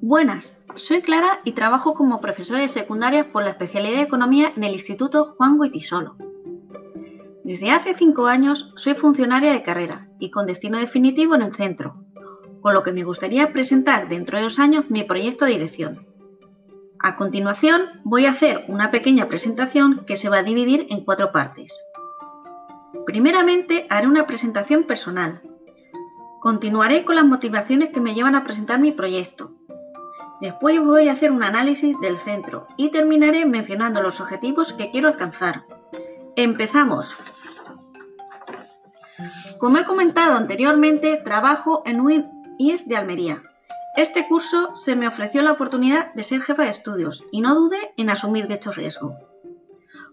Buenas, soy Clara y trabajo como profesora de secundaria por la especialidad de Economía en el Instituto Juan Goitisolo. Desde hace cinco años soy funcionaria de carrera y con destino definitivo en el centro, con lo que me gustaría presentar dentro de dos años mi proyecto de dirección. A continuación voy a hacer una pequeña presentación que se va a dividir en cuatro partes. Primeramente haré una presentación personal. Continuaré con las motivaciones que me llevan a presentar mi proyecto Después voy a hacer un análisis del centro y terminaré mencionando los objetivos que quiero alcanzar. Empezamos. Como he comentado anteriormente, trabajo en un IES de Almería. Este curso se me ofreció la oportunidad de ser jefa de estudios y no dudé en asumir dicho riesgo,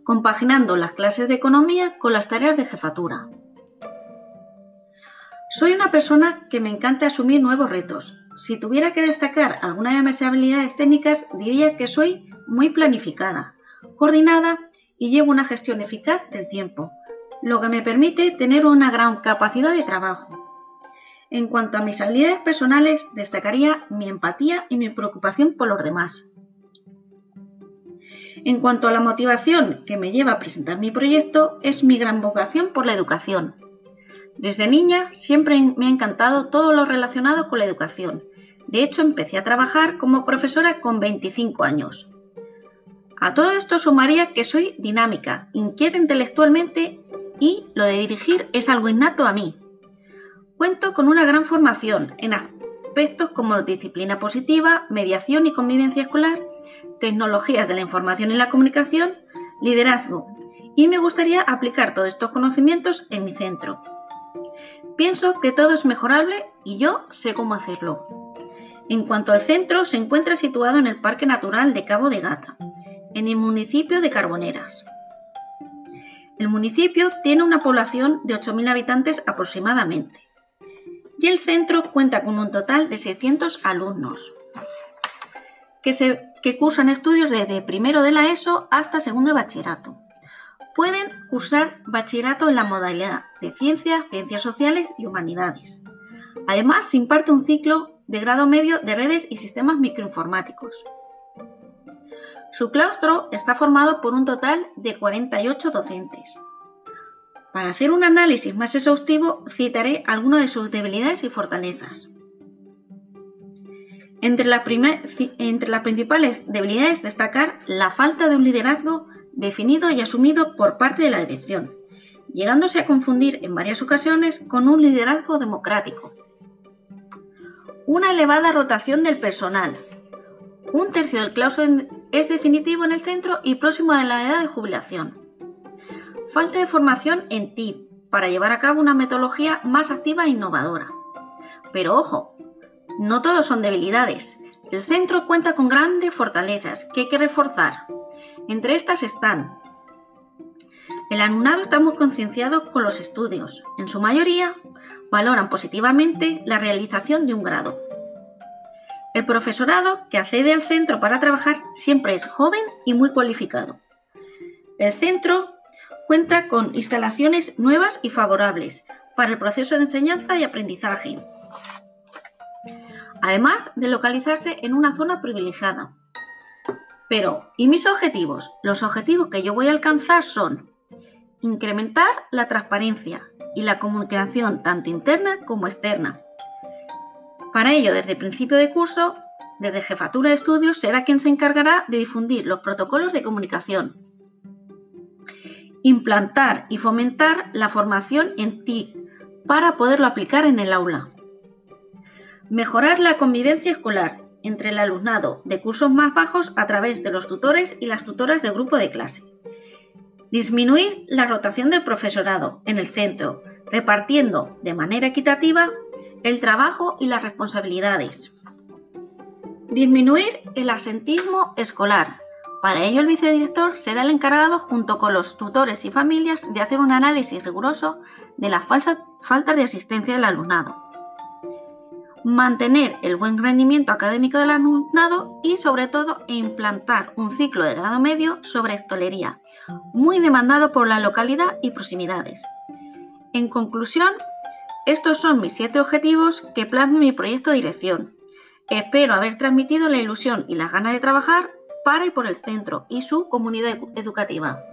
compaginando las clases de economía con las tareas de jefatura. Soy una persona que me encanta asumir nuevos retos, si tuviera que destacar alguna de mis habilidades técnicas, diría que soy muy planificada, coordinada y llevo una gestión eficaz del tiempo, lo que me permite tener una gran capacidad de trabajo. En cuanto a mis habilidades personales, destacaría mi empatía y mi preocupación por los demás. En cuanto a la motivación que me lleva a presentar mi proyecto, es mi gran vocación por la educación. Desde niña siempre me ha encantado todo lo relacionado con la educación. De hecho, empecé a trabajar como profesora con 25 años. A todo esto sumaría que soy dinámica, inquieta intelectualmente y lo de dirigir es algo innato a mí. Cuento con una gran formación en aspectos como disciplina positiva, mediación y convivencia escolar, tecnologías de la información y la comunicación, liderazgo, y me gustaría aplicar todos estos conocimientos en mi centro. Pienso que todo es mejorable y yo sé cómo hacerlo. En cuanto al centro, se encuentra situado en el Parque Natural de Cabo de Gata, en el municipio de Carboneras. El municipio tiene una población de 8.000 habitantes aproximadamente y el centro cuenta con un total de 600 alumnos que, que cursan estudios desde primero de la ESO hasta segundo de bachillerato pueden cursar bachillerato en la modalidad de Ciencias, Ciencias Sociales y Humanidades. Además, se imparte un ciclo de grado medio de redes y sistemas microinformáticos. Su claustro está formado por un total de 48 docentes. Para hacer un análisis más exhaustivo, citaré algunas de sus debilidades y fortalezas. Entre, entre las principales debilidades destacar la falta de un liderazgo definido y asumido por parte de la dirección, llegándose a confundir en varias ocasiones con un liderazgo democrático. Una elevada rotación del personal. Un tercio del claustro es definitivo en el centro y próximo a la edad de jubilación. Falta de formación en TIP para llevar a cabo una metodología más activa e innovadora. Pero ojo, no todos son debilidades. El centro cuenta con grandes fortalezas que hay que reforzar. Entre estas están el alumnado está muy concienciado con los estudios. En su mayoría, valoran positivamente la realización de un grado. El profesorado que accede al centro para trabajar siempre es joven y muy cualificado. El centro cuenta con instalaciones nuevas y favorables para el proceso de enseñanza y aprendizaje, además de localizarse en una zona privilegiada. Pero, ¿y mis objetivos? Los objetivos que yo voy a alcanzar son incrementar la transparencia y la comunicación tanto interna como externa. Para ello, desde el principio de curso, desde Jefatura de Estudios será quien se encargará de difundir los protocolos de comunicación, implantar y fomentar la formación en TIC para poderlo aplicar en el aula, mejorar la convivencia escolar entre el alumnado de cursos más bajos a través de los tutores y las tutoras de grupo de clase. Disminuir la rotación del profesorado en el centro, repartiendo de manera equitativa el trabajo y las responsabilidades. Disminuir el asentismo escolar. Para ello el vicedirector será el encargado junto con los tutores y familias de hacer un análisis riguroso de la falta de asistencia del alumnado mantener el buen rendimiento académico del alumnado y sobre todo implantar un ciclo de grado medio sobre estolería, muy demandado por la localidad y proximidades. En conclusión, estos son mis siete objetivos que plasmo mi proyecto de dirección. Espero haber transmitido la ilusión y las ganas de trabajar para y por el centro y su comunidad educativa.